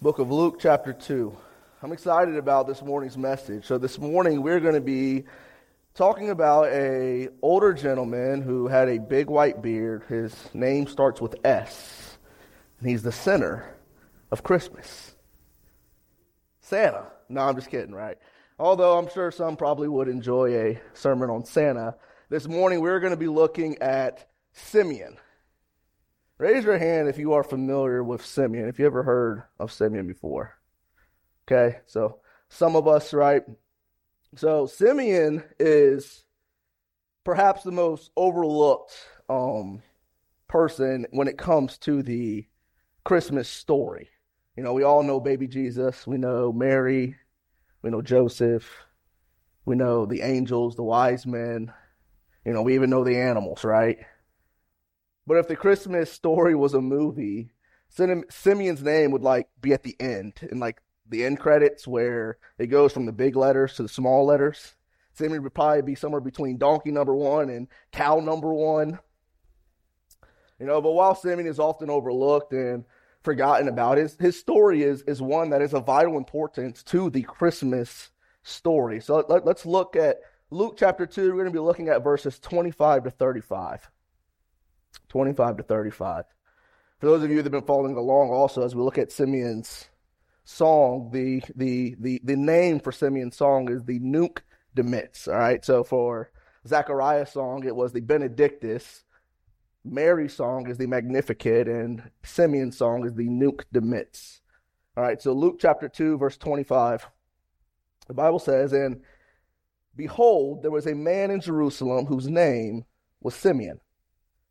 book of Luke, chapter 2. I'm excited about this morning's message. So, this morning we're going to be talking about a older gentleman who had a big white beard. His name starts with S, and he's the center of Christmas. Santa. No, I'm just kidding, right? Although I'm sure some probably would enjoy a sermon on Santa. This morning we're going to be looking at Simeon. Raise your hand if you are familiar with Simeon, if you ever heard of Simeon before. Okay, so some of us, right? So Simeon is perhaps the most overlooked um, person when it comes to the Christmas story. You know, we all know baby Jesus, we know Mary, we know Joseph, we know the angels, the wise men, you know, we even know the animals, right? But if the Christmas story was a movie, Simeon's name would like be at the end in like the end credits where it goes from the big letters to the small letters. Simeon would probably be somewhere between donkey number one and cow number one. You know, but while Simeon is often overlooked and forgotten about, his, his story is, is one that is of vital importance to the Christmas story. So let, let's look at Luke chapter 2. We're going to be looking at verses 25 to 35. 25 to 35. For those of you that have been following along also, as we look at Simeon's song, the, the, the, the name for Simeon's song is the Nunc Dimittis. All right. So for Zachariah's song, it was the Benedictus. Mary's song is the Magnificat, and Simeon's song is the Nunc Dimittis. All right. So Luke chapter 2, verse 25. The Bible says, And behold, there was a man in Jerusalem whose name was Simeon.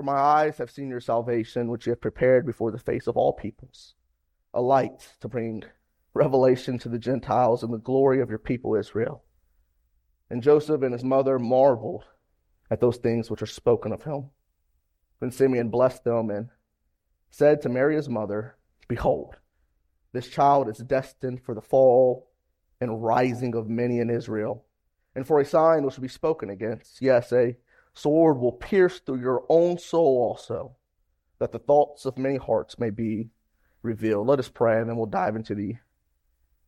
For my eyes have seen your salvation, which you have prepared before the face of all peoples, a light to bring revelation to the Gentiles and the glory of your people Israel. And Joseph and his mother marveled at those things which are spoken of him. Then Simeon blessed them and said to Mary his mother, Behold, this child is destined for the fall and rising of many in Israel, and for a sign which will be spoken against. Yes, a sword will pierce through your own soul also, that the thoughts of many hearts may be revealed. Let us pray, and then we'll dive into the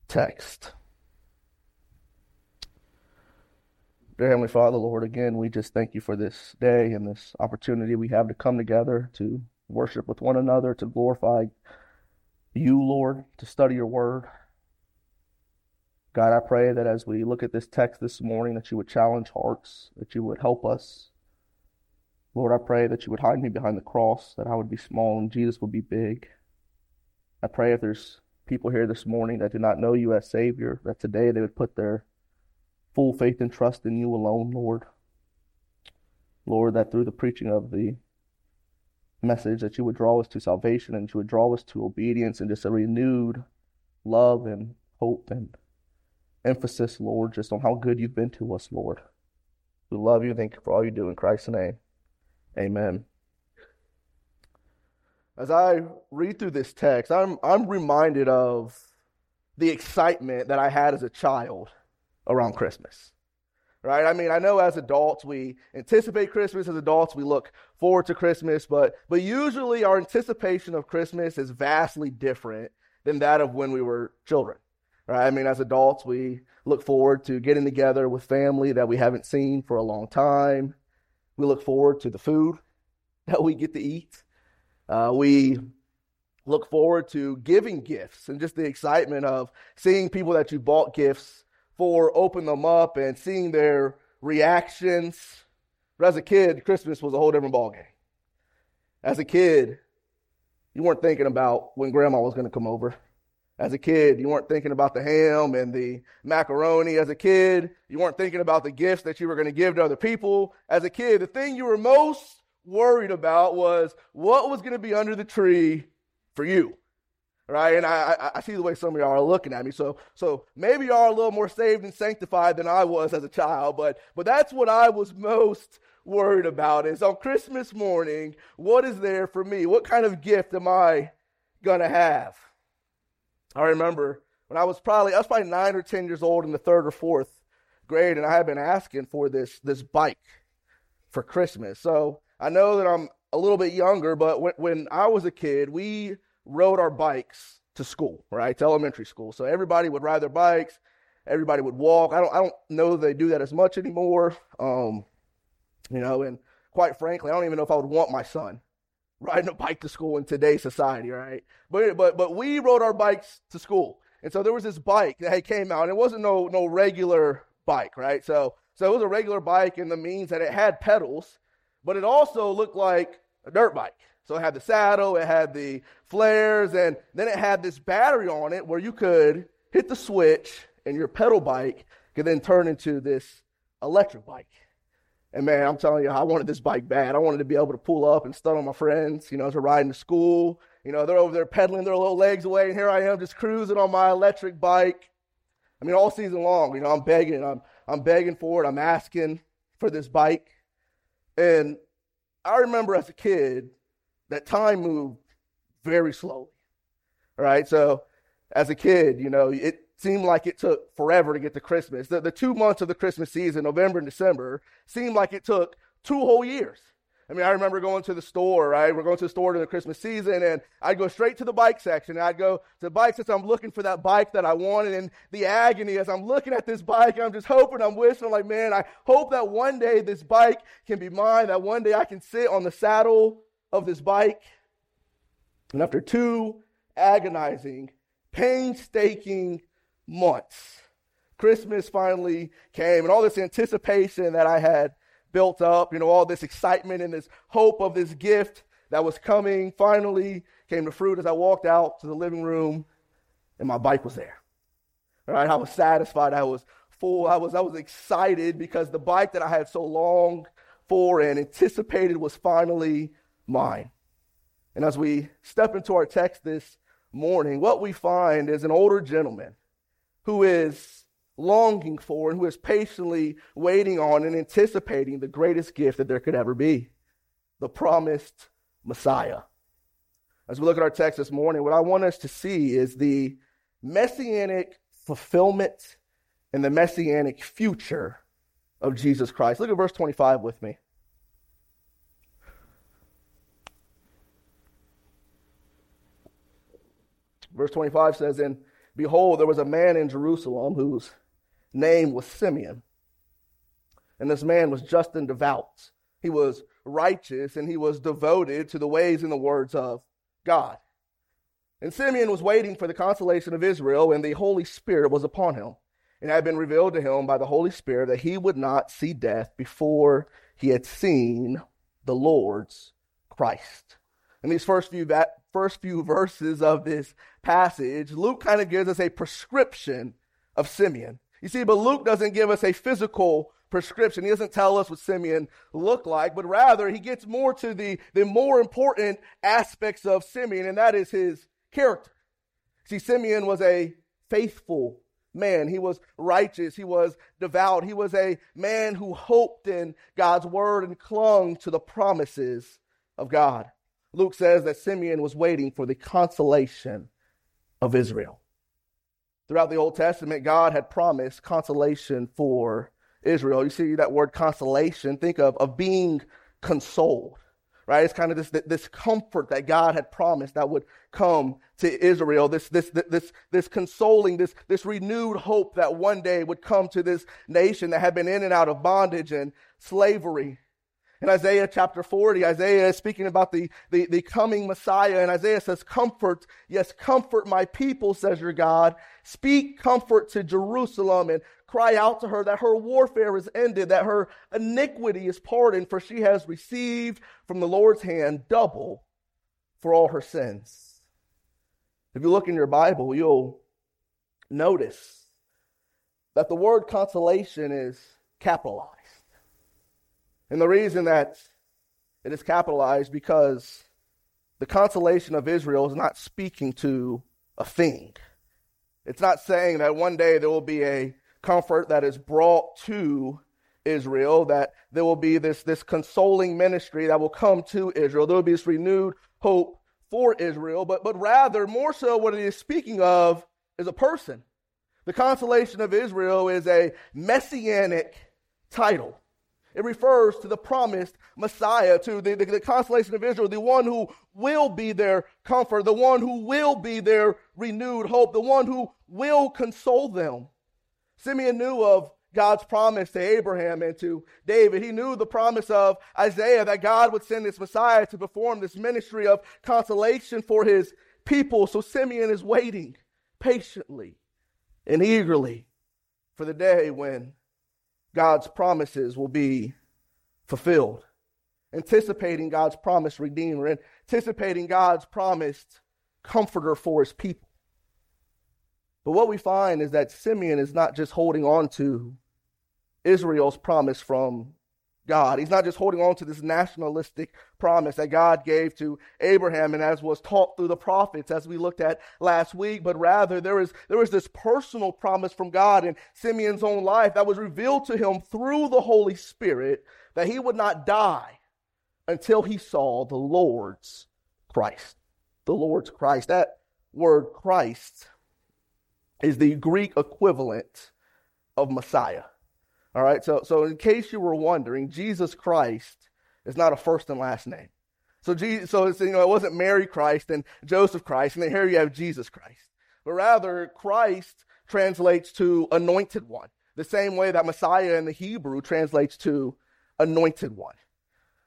text. Dear Heavenly Father, Lord, again, we just thank you for this day and this opportunity we have to come together to worship with one another, to glorify you, Lord, to study your word. God, I pray that as we look at this text this morning, that you would challenge hearts, that you would help us Lord, I pray that you would hide me behind the cross, that I would be small and Jesus would be big. I pray if there's people here this morning that do not know you as Savior, that today they would put their full faith and trust in you alone, Lord. Lord, that through the preaching of the message that you would draw us to salvation and you would draw us to obedience and just a renewed love and hope and emphasis, Lord, just on how good you've been to us, Lord. We love you. Thank you for all you do in Christ's name. Amen. As I read through this text, I'm, I'm reminded of the excitement that I had as a child around Christmas. Right? I mean, I know as adults we anticipate Christmas, as adults we look forward to Christmas, but, but usually our anticipation of Christmas is vastly different than that of when we were children. Right? I mean, as adults, we look forward to getting together with family that we haven't seen for a long time. We look forward to the food that we get to eat. Uh, we look forward to giving gifts and just the excitement of seeing people that you bought gifts for open them up and seeing their reactions. But as a kid, Christmas was a whole different ballgame. As a kid, you weren't thinking about when grandma was going to come over. As a kid, you weren't thinking about the ham and the macaroni. As a kid, you weren't thinking about the gifts that you were going to give to other people. As a kid, the thing you were most worried about was what was going to be under the tree for you. right? And I, I, see the way some of y'all are looking at me. So, so maybe y'all are a little more saved and sanctified than I was as a child, but, but that's what I was most worried about is on Christmas morning, what is there for me? What kind of gift am I going to have? I remember when I was probably, I was probably nine or 10 years old in the third or fourth grade, and I had been asking for this, this bike for Christmas. So I know that I'm a little bit younger, but when, when I was a kid, we rode our bikes to school, right? To elementary school. So everybody would ride their bikes. Everybody would walk. I don't, I don't know they do that as much anymore. Um, you know, and quite frankly, I don't even know if I would want my son riding a bike to school in today's society, right? But, but, but we rode our bikes to school. And so there was this bike that came out, and it wasn't no, no regular bike, right? So, so it was a regular bike in the means that it had pedals, but it also looked like a dirt bike. So it had the saddle, it had the flares, and then it had this battery on it where you could hit the switch and your pedal bike could then turn into this electric bike. And man, I'm telling you, I wanted this bike bad. I wanted to be able to pull up and stun on my friends, you know, as we're riding to school. You know, they're over there pedaling their little legs away, and here I am just cruising on my electric bike. I mean, all season long, you know, I'm begging, I'm, I'm begging for it, I'm asking for this bike. And I remember as a kid, that time moved very slowly. All right. So as a kid, you know, it seemed like it took forever to get to Christmas. The, the two months of the Christmas season, November and December, seemed like it took two whole years. I mean, I remember going to the store, right? We're going to the store during the Christmas season, and I'd go straight to the bike section. I'd go to the bike since I'm looking for that bike that I wanted, and the agony as I'm looking at this bike, I'm just hoping, I'm wishing, I'm like, man, I hope that one day this bike can be mine, that one day I can sit on the saddle of this bike. And after two agonizing, painstaking months, Christmas finally came, and all this anticipation that I had built up, you know, all this excitement and this hope of this gift that was coming finally came to fruit as I walked out to the living room and my bike was there. All right, I was satisfied. I was full. I was I was excited because the bike that I had so long for and anticipated was finally mine. And as we step into our text this morning, what we find is an older gentleman who is longing for and who is patiently waiting on and anticipating the greatest gift that there could ever be the promised Messiah. As we look at our text this morning, what I want us to see is the messianic fulfillment and the messianic future of Jesus Christ. Look at verse 25 with me. Verse 25 says, And behold, there was a man in Jerusalem whose name was Simeon. And this man was just and devout. He was righteous and he was devoted to the ways and the words of God. And Simeon was waiting for the consolation of Israel, and the Holy Spirit was upon him. And it had been revealed to him by the Holy Spirit that he would not see death before he had seen the Lord's Christ. In these first few first few verses of this passage, Luke kind of gives us a prescription of Simeon. You see, but Luke doesn't give us a physical prescription. He doesn't tell us what Simeon looked like, but rather he gets more to the, the more important aspects of Simeon, and that is his character. See, Simeon was a faithful man. He was righteous. He was devout. He was a man who hoped in God's word and clung to the promises of God. Luke says that Simeon was waiting for the consolation of Israel. Throughout the Old Testament, God had promised consolation for Israel. You see that word consolation, think of, of being consoled, right? It's kind of this, this comfort that God had promised that would come to Israel, this, this, this, this consoling, this, this renewed hope that one day would come to this nation that had been in and out of bondage and slavery in Isaiah chapter 40, Isaiah is speaking about the, the, the coming Messiah, and Isaiah says, Comfort, yes, comfort my people, says your God. Speak comfort to Jerusalem and cry out to her that her warfare is ended, that her iniquity is pardoned, for she has received from the Lord's hand double for all her sins. If you look in your Bible, you'll notice that the word consolation is capitalized. And the reason that it is capitalized because the consolation of Israel is not speaking to a thing. It's not saying that one day there will be a comfort that is brought to Israel, that there will be this, this consoling ministry that will come to Israel. There will be this renewed hope for Israel, but, but rather, more so, what it is speaking of is a person. The consolation of Israel is a messianic title. It refers to the promised Messiah, to the, the, the, consolation of Israel, the one who will be their comfort, the one who will be their renewed hope, the one who will console them. Simeon knew of God's promise to Abraham and to David. He knew the promise of Isaiah that God would send his Messiah to perform this ministry of consolation for his people. So Simeon is waiting patiently and eagerly for the day when God's promises will be fulfilled. Anticipating God's promised redeemer, anticipating God's promised comforter for his people. But what we find is that Simeon is not just holding on to Israel's promise from God. He's not just holding on to this nationalistic promise that God gave to Abraham and as was taught through the prophets as we looked at last week, but rather there is, there is this personal promise from God in Simeon's own life that was revealed to him through the Holy Spirit that he would not die until he saw the Lord's Christ. The Lord's Christ. That word Christ is the Greek equivalent of Messiah. All right, so, so in case you were wondering, Jesus Christ is not a first and last name. So, Jesus, so it's, you know, it wasn't Mary Christ and Joseph Christ, and then here you have Jesus Christ. But rather, Christ translates to anointed one, the same way that Messiah in the Hebrew translates to anointed one.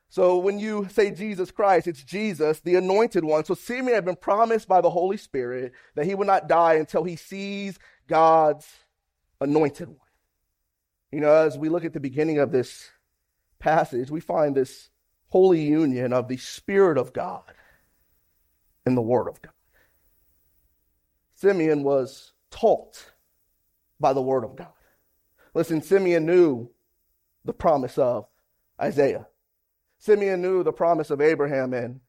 So when you say Jesus Christ, it's Jesus, the anointed one. So Simeon had been promised by the Holy Spirit that he would not die until he sees God's anointed one. You know, as we look at the beginning of this passage, we find this holy union of the Spirit of God and the Word of God. Simeon was taught by the Word of God. Listen, Simeon knew the promise of Isaiah. Simeon knew the promise of Abraham and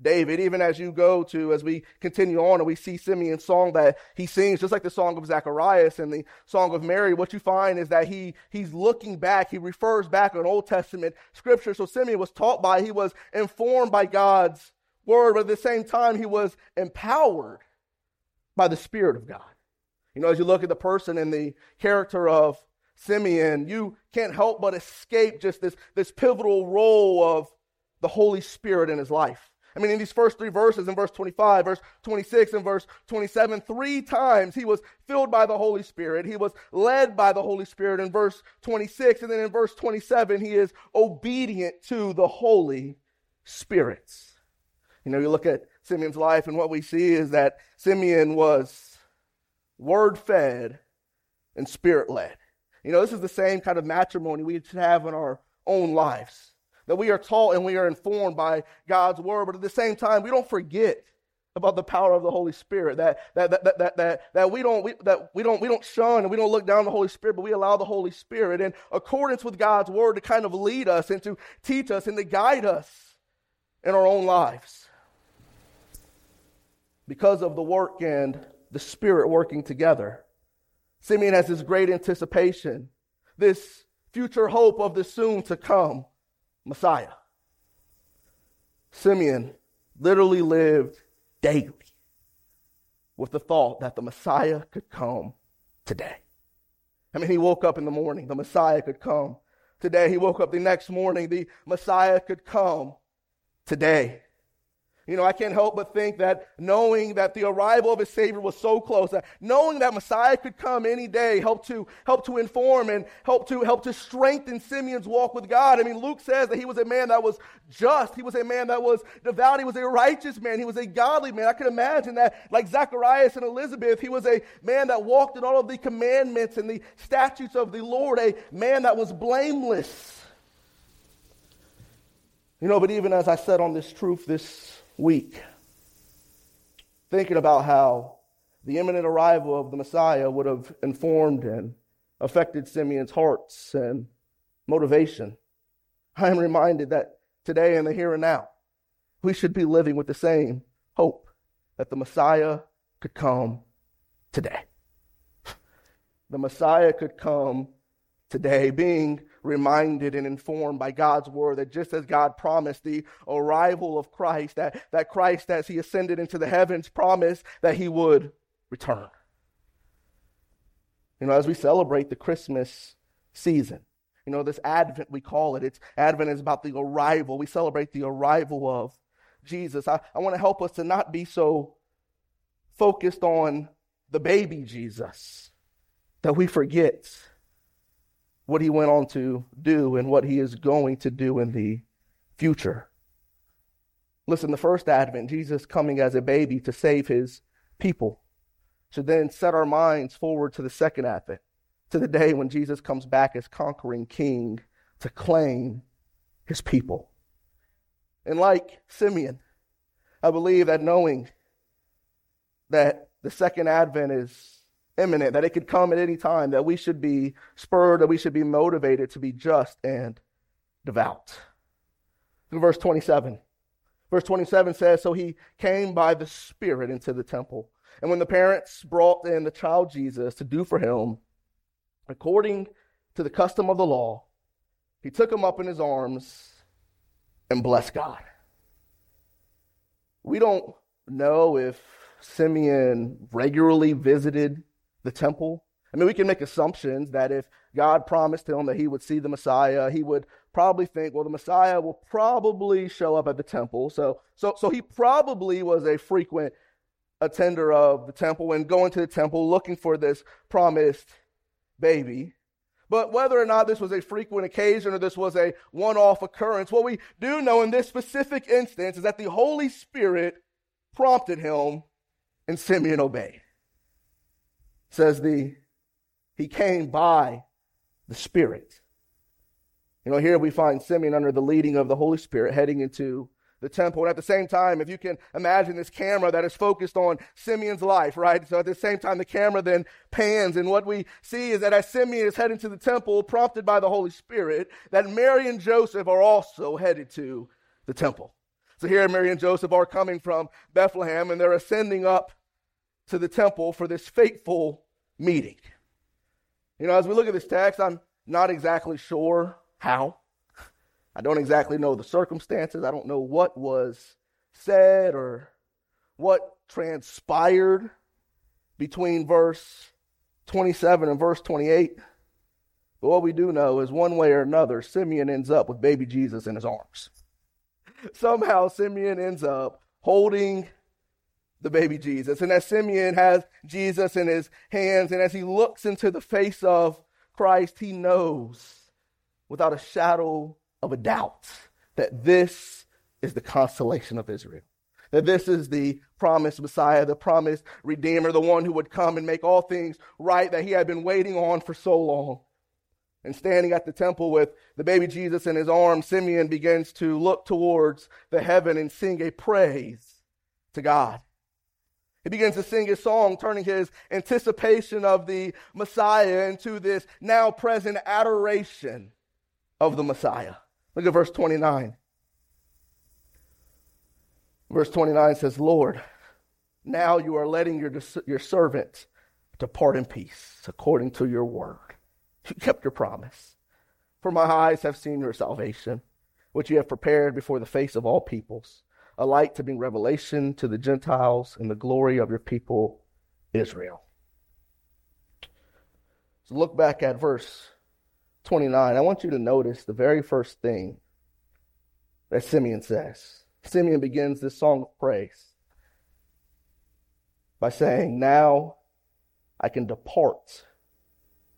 David, even as you go to, as we continue on and we see Simeon's song that he sings, just like the song of Zacharias and the song of Mary, what you find is that he, he's looking back. He refers back on Old Testament scripture. So Simeon was taught by, he was informed by God's word, but at the same time, he was empowered by the Spirit of God. You know, as you look at the person and the character of Simeon, you can't help but escape just this, this pivotal role of the Holy Spirit in his life. I mean, in these first three verses, in verse 25, verse 26, and verse 27, three times he was filled by the Holy Spirit. He was led by the Holy Spirit in verse 26. And then in verse 27, he is obedient to the Holy Spirit. You know, you look at Simeon's life, and what we see is that Simeon was word fed and spirit led. You know, this is the same kind of matrimony we should have in our own lives that we are taught and we are informed by God's word, but at the same time, we don't forget about the power of the Holy Spirit. That that that that that, that, we don't we, that we don't we don't shun and we don't look down the Holy Spirit, but we allow the Holy Spirit in accordance with God's word to kind of lead us and to teach us and to guide us in our own lives. Because of the work and the Spirit working together. Simeon has this great anticipation, this future hope of the soon to come Messiah. Simeon literally lived daily with the thought that the Messiah could come today. I mean, he woke up in the morning, the Messiah could come today. He woke up the next morning, the Messiah could come today. You know, I can't help but think that knowing that the arrival of his Savior was so close, that knowing that Messiah could come any day, helped to help to inform and help to help to strengthen Simeon's walk with God. I mean, Luke says that he was a man that was just, he was a man that was devout, he was a righteous man, he was a godly man. I can imagine that, like Zacharias and Elizabeth, he was a man that walked in all of the commandments and the statutes of the Lord, a man that was blameless. You know, but even as I said on this truth this week, thinking about how the imminent arrival of the Messiah would have informed and affected Simeon's hearts and motivation. I am reminded that today in the here and now, we should be living with the same hope that the Messiah could come today. The Messiah could come today, being reminded and informed by God's word that just as God promised the arrival of Christ, that, that Christ, as he ascended into the heavens, promised that he would return. You know, as we celebrate the Christmas season, you know, this Advent, we call it. It's Advent is about the arrival. We celebrate the arrival of Jesus. I, I want to help us to not be so focused on the baby Jesus that we forget what he went on to do and what he is going to do in the future. Listen, the first advent, Jesus coming as a baby to save his people, should then set our minds forward to the second advent, to the day when Jesus comes back as conquering king to claim his people. And like Simeon, I believe that knowing that the second advent is imminent, that it could come at any time, that we should be spurred, that we should be motivated to be just and devout. In verse 27. Verse 27 says, So he came by the Spirit into the temple. And when the parents brought in the child Jesus to do for him, according to the custom of the law, he took him up in his arms and blessed God. We don't know if Simeon regularly visited the temple. I mean, we can make assumptions that if God promised him that he would see the Messiah, he would probably think, well, the Messiah will probably show up at the temple. So, so, so he probably was a frequent attender of the temple and going to the temple looking for this promised baby. But whether or not this was a frequent occasion or this was a one off occurrence, what we do know in this specific instance is that the Holy Spirit prompted him and Simeon obeyed says the he came by the Spirit. You know, here we find Simeon under the leading of the Holy Spirit heading into the temple. And at the same time, if you can imagine this camera that is focused on Simeon's life, right? So at the same time, the camera then pans. And what we see is that as Simeon is heading to the temple, prompted by the Holy Spirit, that Mary and Joseph are also headed to the temple. So here, Mary and Joseph are coming from Bethlehem and they're ascending up to the temple for this fateful meeting. You know, as we look at this text, I'm not exactly sure how. I don't exactly know the circumstances. I don't know what was said or what transpired between verse 27 and verse 28. But what we do know is one way or another, Simeon ends up with baby Jesus in his arms. Somehow, Simeon ends up holding the baby Jesus. And as Simeon has Jesus in his hands, and as he looks into the face of Christ, he knows without a shadow of a doubt that this is the consolation of Israel. That this is the promised Messiah, the promised Redeemer, the one who would come and make all things right that he had been waiting on for so long. And standing at the temple with the baby Jesus in his arms, Simeon begins to look towards the heaven and sing a praise to God. He begins to sing his song, turning his anticipation of the Messiah into this now present adoration of the Messiah. Look at verse 29. Verse 29 says, Lord, now you are letting your, your servant depart in peace according to your word. You kept your promise. For my eyes have seen your salvation, which you have prepared before the face of all peoples a light to bring revelation to the Gentiles and the glory of your people, Israel. So look back at verse 29. I want you to notice the very first thing that Simeon says. Simeon begins this song of praise by saying, Now I can depart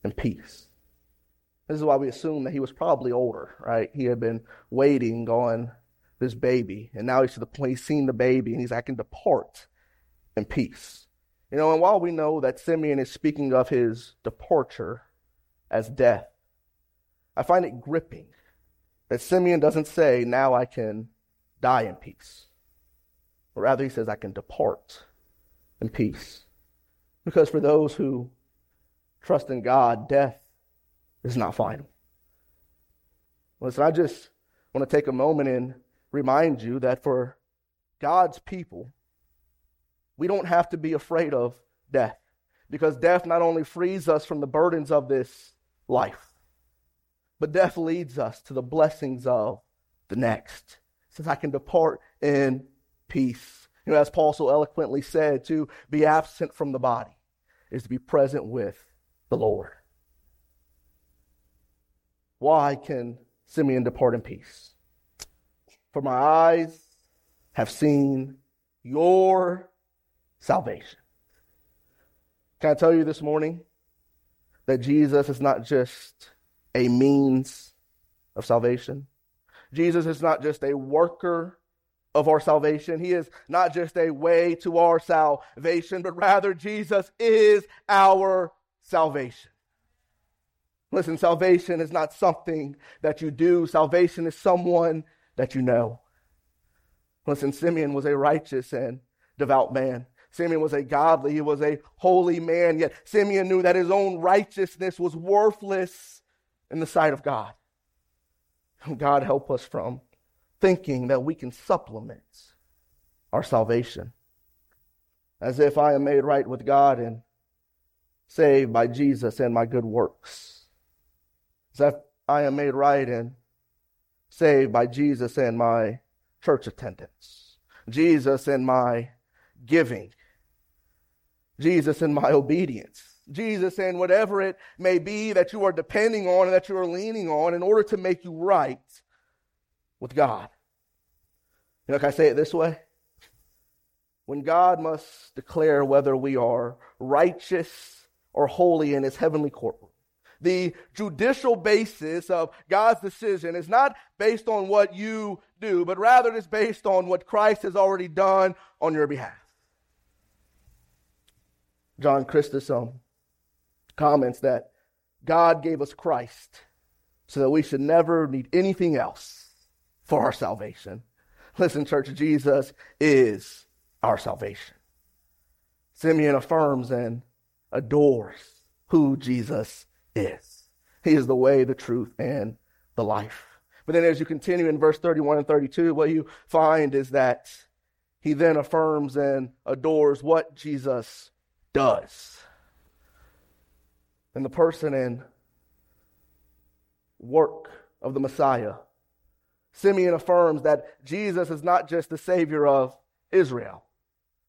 in peace. This is why we assume that he was probably older, right? He had been waiting on this baby. And now he's to the point he's seen the baby and he's I can depart in peace. You know, and while we know that Simeon is speaking of his departure as death, I find it gripping that Simeon doesn't say, Now I can die in peace. But rather, he says, I can depart in peace. Because for those who trust in God, death is not final. Listen, I just want to take a moment and remind you that for God's people, we don't have to be afraid of death because death not only frees us from the burdens of this life, but death leads us to the blessings of the next. Since I can depart in peace. You know, as Paul so eloquently said, to be absent from the body is to be present with the Lord. Why can Simeon depart in peace? For my eyes have seen your salvation. Can I tell you this morning that Jesus is not just a means of salvation? Jesus is not just a worker of our salvation. He is not just a way to our salvation, but rather Jesus is our salvation. Listen, salvation is not something that you do. Salvation is someone that you know. Listen, Simeon was a righteous and devout man. Simeon was a godly, he was a holy man, yet Simeon knew that his own righteousness was worthless in the sight of God. God help us from thinking that we can supplement our salvation. As if I am made right with God and saved by Jesus and my good works. As if I am made right and saved by Jesus and my church attendance. Jesus and my giving. Jesus and my obedience. Jesus and whatever it may be that you are depending on and that you are leaning on in order to make you right with God. You know, can I say it this way? When God must declare whether we are righteous or holy in his heavenly courtroom, the judicial basis of God's decision is not based on what you do, but rather it is based on what Christ has already done on your behalf. John Chrysostom comments that God gave us Christ so that we should never need anything else for our salvation. Listen, church, Jesus is our salvation. Simeon affirms and adores who Jesus is. He is the way, the truth, and the life. But then as you continue in verse 31 and 32, what you find is that he then affirms and adores what Jesus does. And the person and work of the Messiah Simeon affirms that Jesus is not just the Savior of Israel,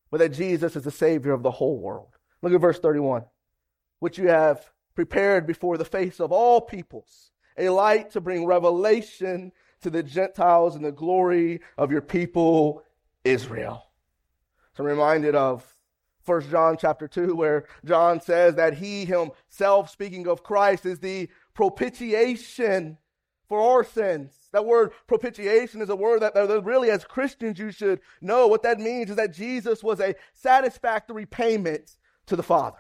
but that Jesus is the Savior of the whole world. Look at verse 31. Which you have prepared before the face of all peoples, a light to bring revelation to the Gentiles and the glory of your people, Israel. So I'm reminded of 1 John chapter 2, where John says that he himself, speaking of Christ, is the propitiation for our sins. That word propitiation is a word that, that really, as Christians, you should know. What that means is that Jesus was a satisfactory payment to the Father.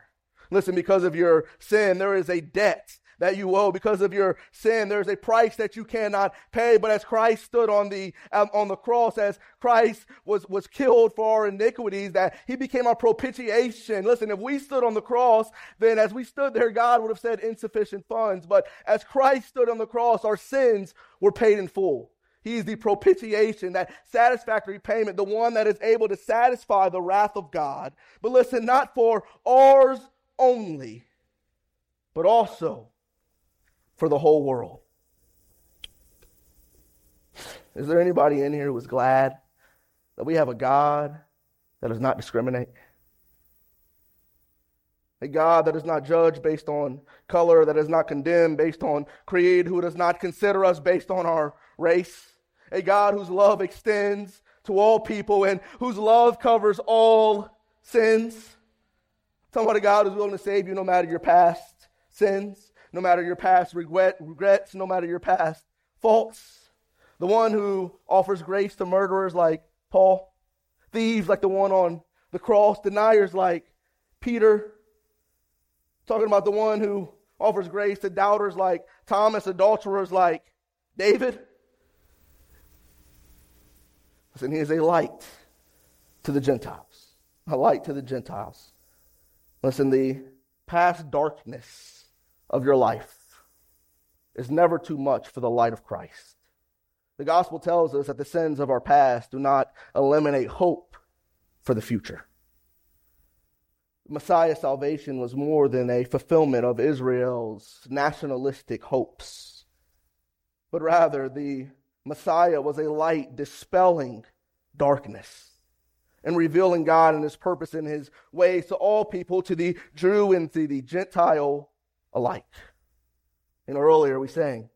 Listen, because of your sin, there is a debt that you owe because of your sin. There's a price that you cannot pay. But as Christ stood on the um, on the cross, as Christ was was killed for our iniquities, that He became our propitiation. Listen, if we stood on the cross, then as we stood there, God would have said insufficient funds. But as Christ stood on the cross, our sins were paid in full. He's the propitiation, that satisfactory payment, the one that is able to satisfy the wrath of God. But listen, not for ours only, but also for the whole world. Is there anybody in here who is glad that we have a God that does not discriminate? A God that does not judge based on color, that does not condemn based on creed, who does not consider us based on our race. A God whose love extends to all people and whose love covers all sins. A God is willing to save you no matter your past sins no matter your past regret, regrets, no matter your past faults. The one who offers grace to murderers like Paul, thieves like the one on the cross, deniers like Peter. Talking about the one who offers grace to doubters like Thomas, adulterers like David. Listen, he is a light to the Gentiles. A light to the Gentiles. Listen, the past darkness of your life is never too much for the light of Christ. The gospel tells us that the sins of our past do not eliminate hope for the future. Messiah's salvation was more than a fulfillment of Israel's nationalistic hopes, but rather the Messiah was a light dispelling darkness and revealing God and his purpose and his ways to all people, to the Jew and to the Gentile alike. And earlier we sang,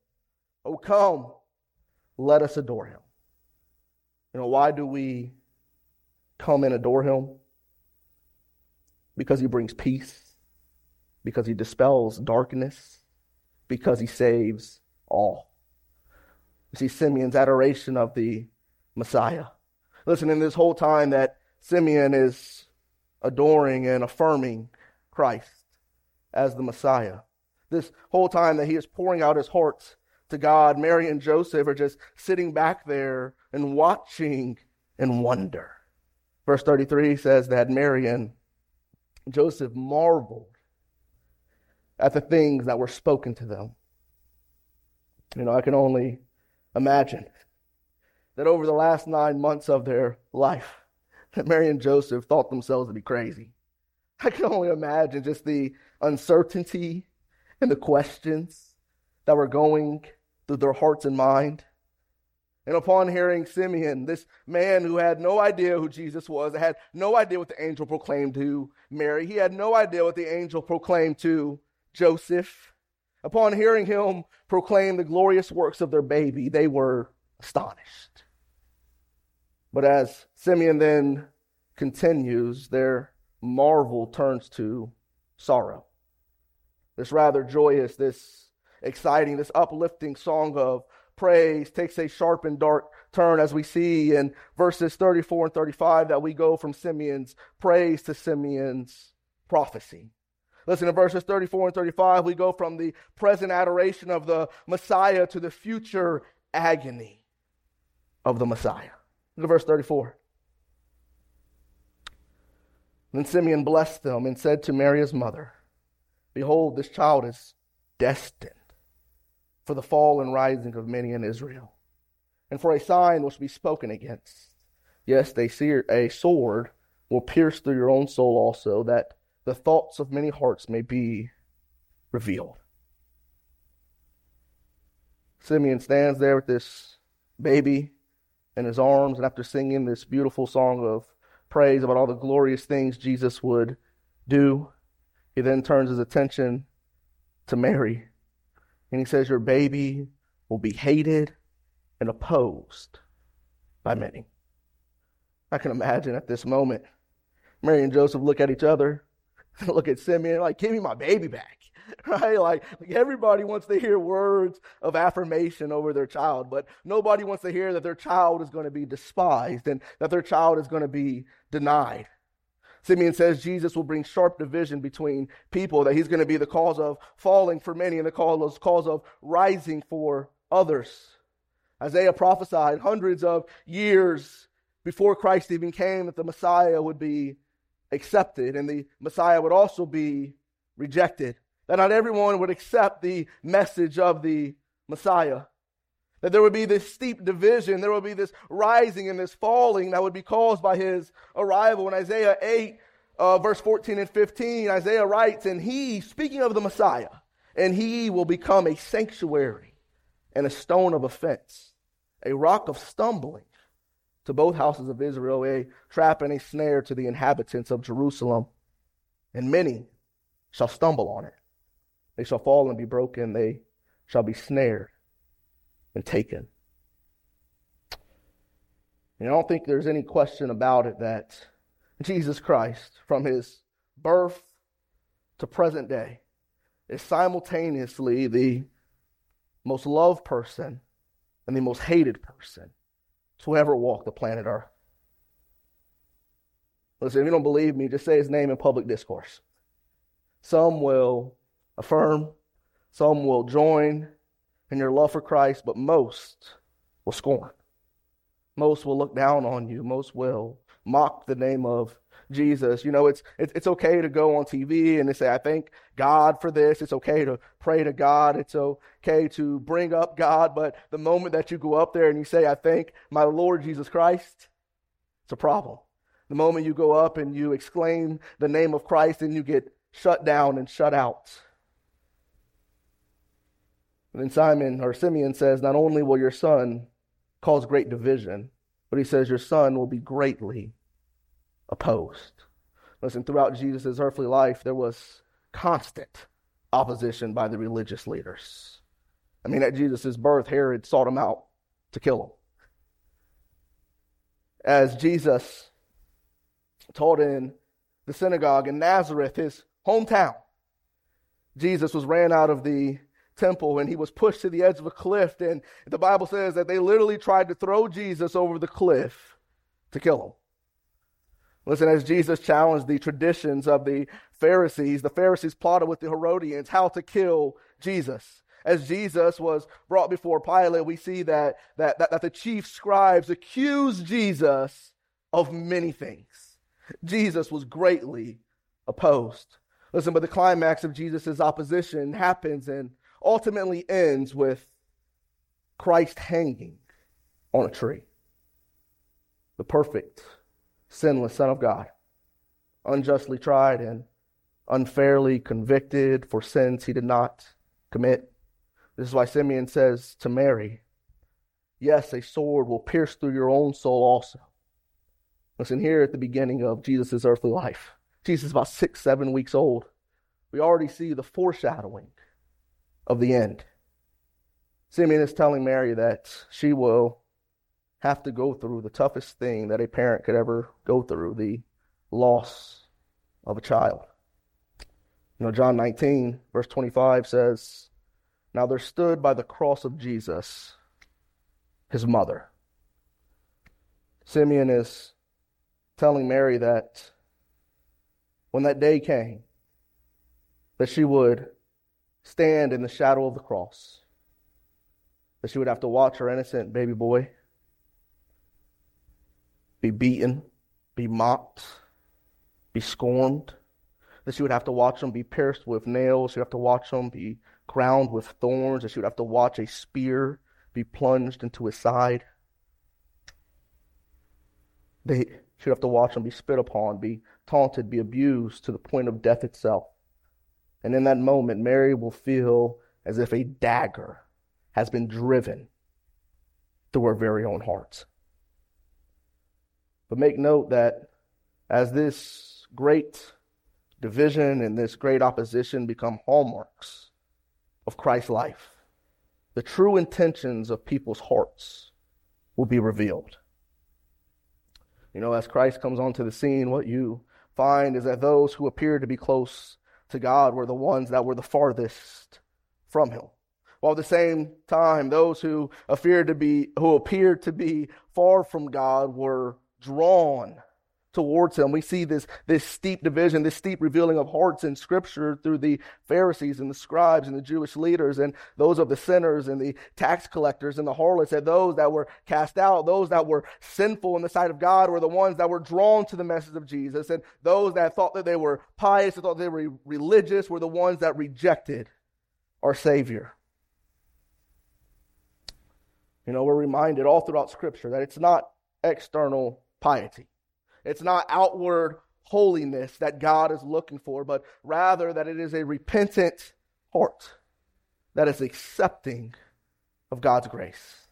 Oh, come, let us adore him. You know, why do we come and adore him? Because he brings peace, because he dispels darkness, because he saves all. You see Simeon's adoration of the Messiah. Listen, in this whole time that Simeon is adoring and affirming Christ as the Messiah, this whole time that he is pouring out his heart to God, Mary and Joseph are just sitting back there and watching in wonder. Verse 33 says that Mary and Joseph marveled at the things that were spoken to them. You know, I can only imagine that over the last nine months of their life, that Mary and Joseph thought themselves to be crazy. I can only imagine just the uncertainty and the questions that were going through their hearts and mind. And upon hearing Simeon, this man who had no idea who Jesus was, had no idea what the angel proclaimed to Mary, he had no idea what the angel proclaimed to Joseph. Upon hearing him proclaim the glorious works of their baby, they were astonished. But as Simeon then continues, their marvel turns to sorrow. This rather joyous, this exciting, this uplifting song of praise takes a sharp and dark turn as we see in verses 34 and 35 that we go from Simeon's praise to Simeon's prophecy. Listen to verses 34 and 35. We go from the present adoration of the Messiah to the future agony of the Messiah. Look at verse 34. Then Simeon blessed them and said to Mary his mother, Behold, this child is destined for the fall and rising of many in Israel, and for a sign which will be spoken against. Yes, a sword will pierce through your own soul also, that the thoughts of many hearts may be revealed. Simeon stands there with this baby in his arms, and after singing this beautiful song of praise about all the glorious things Jesus would do, he then turns his attention to Mary and he says, Your baby will be hated and opposed by many. I can imagine at this moment, Mary and Joseph look at each other, look at Simeon, like, Give me my baby back. Right? Like, like everybody wants to hear words of affirmation over their child, but nobody wants to hear that their child is going to be despised and that their child is going to be denied. Simeon says Jesus will bring sharp division between people, that he's going to be the cause of falling for many and the cause, cause of rising for others. Isaiah prophesied hundreds of years before Christ even came that the Messiah would be accepted and the Messiah would also be rejected. That not everyone would accept the message of the Messiah. That there would be this steep division, there would be this rising and this falling that would be caused by his arrival. In Isaiah 8, uh, verse 14 and 15, Isaiah writes, And he, speaking of the Messiah, and he will become a sanctuary and a stone of offense, a rock of stumbling to both houses of Israel, a trap and a snare to the inhabitants of Jerusalem. And many shall stumble on it. They shall fall and be broken. They shall be snared and taken. And I don't think there's any question about it that Jesus Christ, from his birth to present day, is simultaneously the most loved person and the most hated person to ever walk the planet Earth. Listen, if you don't believe me, just say his name in public discourse. Some will affirm, some will join, in your love for Christ, but most will scorn. Most will look down on you. Most will mock the name of Jesus. You know, it's, it's, okay to go on TV and to say, I thank God for this. It's okay to pray to God. It's okay to bring up God. But the moment that you go up there and you say, I thank my Lord Jesus Christ, it's a problem. The moment you go up and you exclaim the name of Christ, and you get shut down and shut out. And then Simon or Simeon says, Not only will your son cause great division, but he says, Your son will be greatly opposed. Listen, throughout Jesus' earthly life, there was constant opposition by the religious leaders. I mean, at Jesus' birth, Herod sought him out to kill him. As Jesus taught in the synagogue in Nazareth, his hometown, Jesus was ran out of the temple and he was pushed to the edge of a cliff. And the Bible says that they literally tried to throw Jesus over the cliff to kill him. Listen, as Jesus challenged the traditions of the Pharisees, the Pharisees plotted with the Herodians how to kill Jesus. As Jesus was brought before Pilate, we see that, that, that, that the chief scribes accused Jesus of many things. Jesus was greatly opposed. Listen, but the climax of Jesus' opposition happens and ultimately ends with Christ hanging on a tree. The perfect, sinless Son of God, unjustly tried and unfairly convicted for sins he did not commit. This is why Simeon says to Mary, Yes, a sword will pierce through your own soul also. Listen, here at the beginning of Jesus' earthly life, Jesus is about six, seven weeks old. We already see the foreshadowing of the end. Simeon is telling Mary that she will have to go through the toughest thing that a parent could ever go through the loss of a child. You know, John 19, verse 25 says, Now there stood by the cross of Jesus his mother. Simeon is telling Mary that when that day came, that she would stand in the shadow of the cross. That she would have to watch her innocent baby boy be beaten, be mocked, be scorned. That she would have to watch him be pierced with nails. She would have to watch him be crowned with thorns. That she would have to watch a spear be plunged into his side. They, she would have to watch him be spit upon, be taunted, be abused to the point of death itself. And in that moment, Mary will feel as if a dagger has been driven through her very own heart. But make note that as this great division and this great opposition become hallmarks of Christ's life, the true intentions of people's hearts will be revealed. You know, as Christ comes onto the scene, what you find is that those who appear to be close to God were the ones that were the farthest from him. While at the same time, those who appeared to be, who appeared to be far from God were drawn towards him. We see this, this steep division, this steep revealing of hearts in scripture through the Pharisees and the scribes and the Jewish leaders and those of the sinners and the tax collectors and the harlots and those that were cast out, those that were sinful in the sight of God were the ones that were drawn to the message of Jesus. And those that thought that they were pious, that thought they were religious were the ones that rejected our Savior. You know, we're reminded all throughout scripture that it's not external piety. It's not outward holiness that God is looking for, but rather that it is a repentant heart that is accepting of God's grace.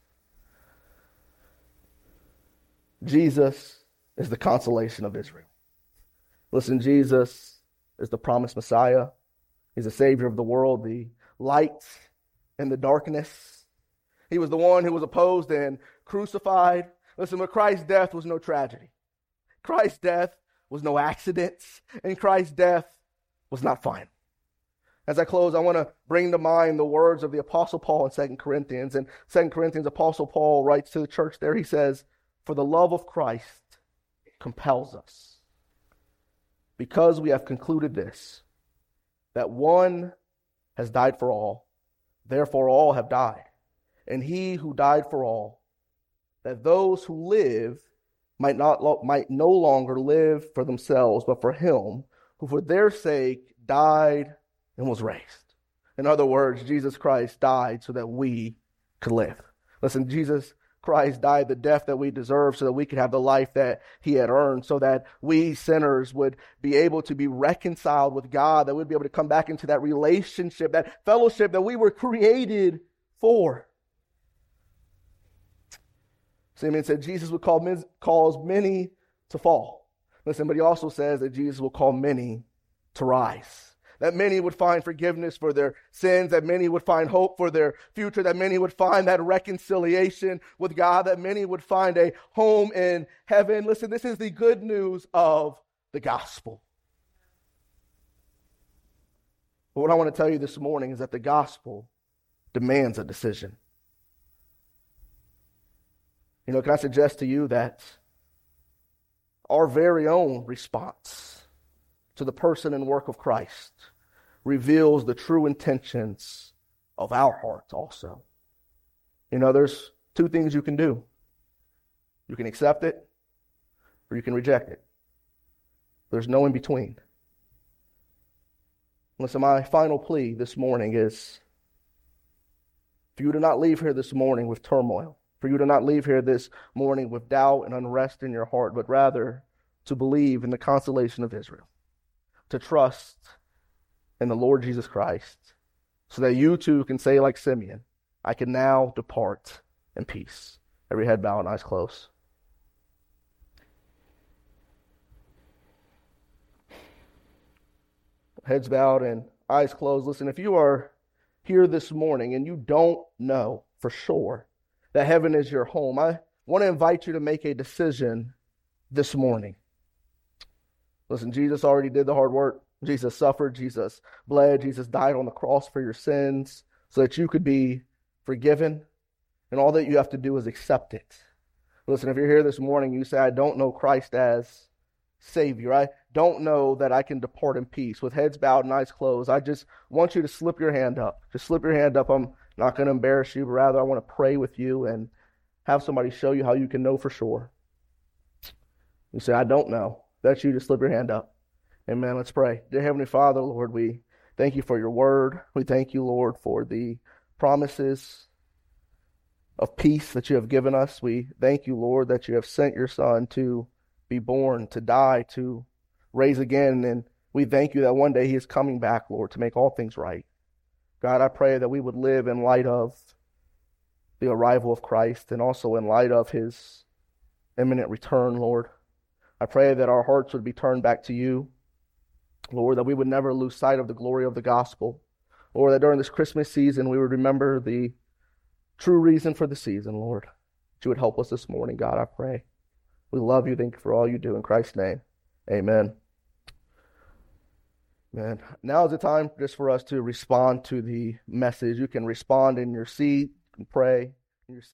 Jesus is the consolation of Israel. Listen, Jesus is the promised Messiah. He's the Savior of the world, the light in the darkness. He was the one who was opposed and crucified. Listen, but Christ's death was no tragedy. Christ's death was no accident, and Christ's death was not final. As I close, I want to bring to mind the words of the Apostle Paul in 2 Corinthians. In 2 Corinthians, Apostle Paul writes to the church there, he says, For the love of Christ compels us, because we have concluded this, that one has died for all, therefore all have died. And he who died for all, that those who live might not might no longer live for themselves, but for him who for their sake died and was raised. In other words, Jesus Christ died so that we could live. Listen, Jesus Christ died the death that we deserve so that we could have the life that he had earned, so that we sinners would be able to be reconciled with God, that we'd be able to come back into that relationship, that fellowship that we were created for. Simeon said Jesus would call men, cause many to fall. Listen, but he also says that Jesus will call many to rise that many would find forgiveness for their sins, that many would find hope for their future, that many would find that reconciliation with God, that many would find a home in heaven. Listen, this is the good news of the gospel. But what I want to tell you this morning is that the gospel demands a decision. You know, can I suggest to you that our very own response to the person and work of Christ reveals the true intentions of our hearts also. You know, there's two things you can do you can accept it or you can reject it. There's no in between. Listen, my final plea this morning is for you to not leave here this morning with turmoil, for you to not leave here this morning with doubt and unrest in your heart, but rather to believe in the consolation of Israel, to trust in the Lord Jesus Christ, so that you too can say, like Simeon, I can now depart in peace. Every head bowed and eyes closed. Heads bowed and eyes closed. Listen, if you are here this morning and you don't know for sure that heaven is your home, I want to invite you to make a decision this morning. Listen, Jesus already did the hard work. Jesus suffered, Jesus bled, Jesus died on the cross for your sins so that you could be forgiven. And all that you have to do is accept it. Listen, if you're here this morning, you say, I don't know Christ as Savior. I don't know that I can depart in peace. With heads bowed and eyes closed, I just want you to slip your hand up. Just slip your hand up. I'm not going to embarrass you, but rather I want to pray with you and have somebody show you how you can know for sure. You say, I don't know. That's you. Just slip your hand up. Amen. Let's pray. Dear Heavenly Father, Lord, we thank you for your word. We thank you, Lord, for the promises of peace that you have given us. We thank you, Lord, that you have sent your Son to be born, to die, to raise again. And we thank you that one day he is coming back, Lord, to make all things right. God, I pray that we would live in light of the arrival of Christ and also in light of his imminent return, Lord. I pray that our hearts would be turned back to you. Lord, that we would never lose sight of the glory of the gospel. Lord, that during this Christmas season we would remember the true reason for the season, Lord. That you would help us this morning, God, I pray. We love you. Thank you for all you do. In Christ's name, amen. Man, now is the time just for us to respond to the message. You can respond in your seat and pray in your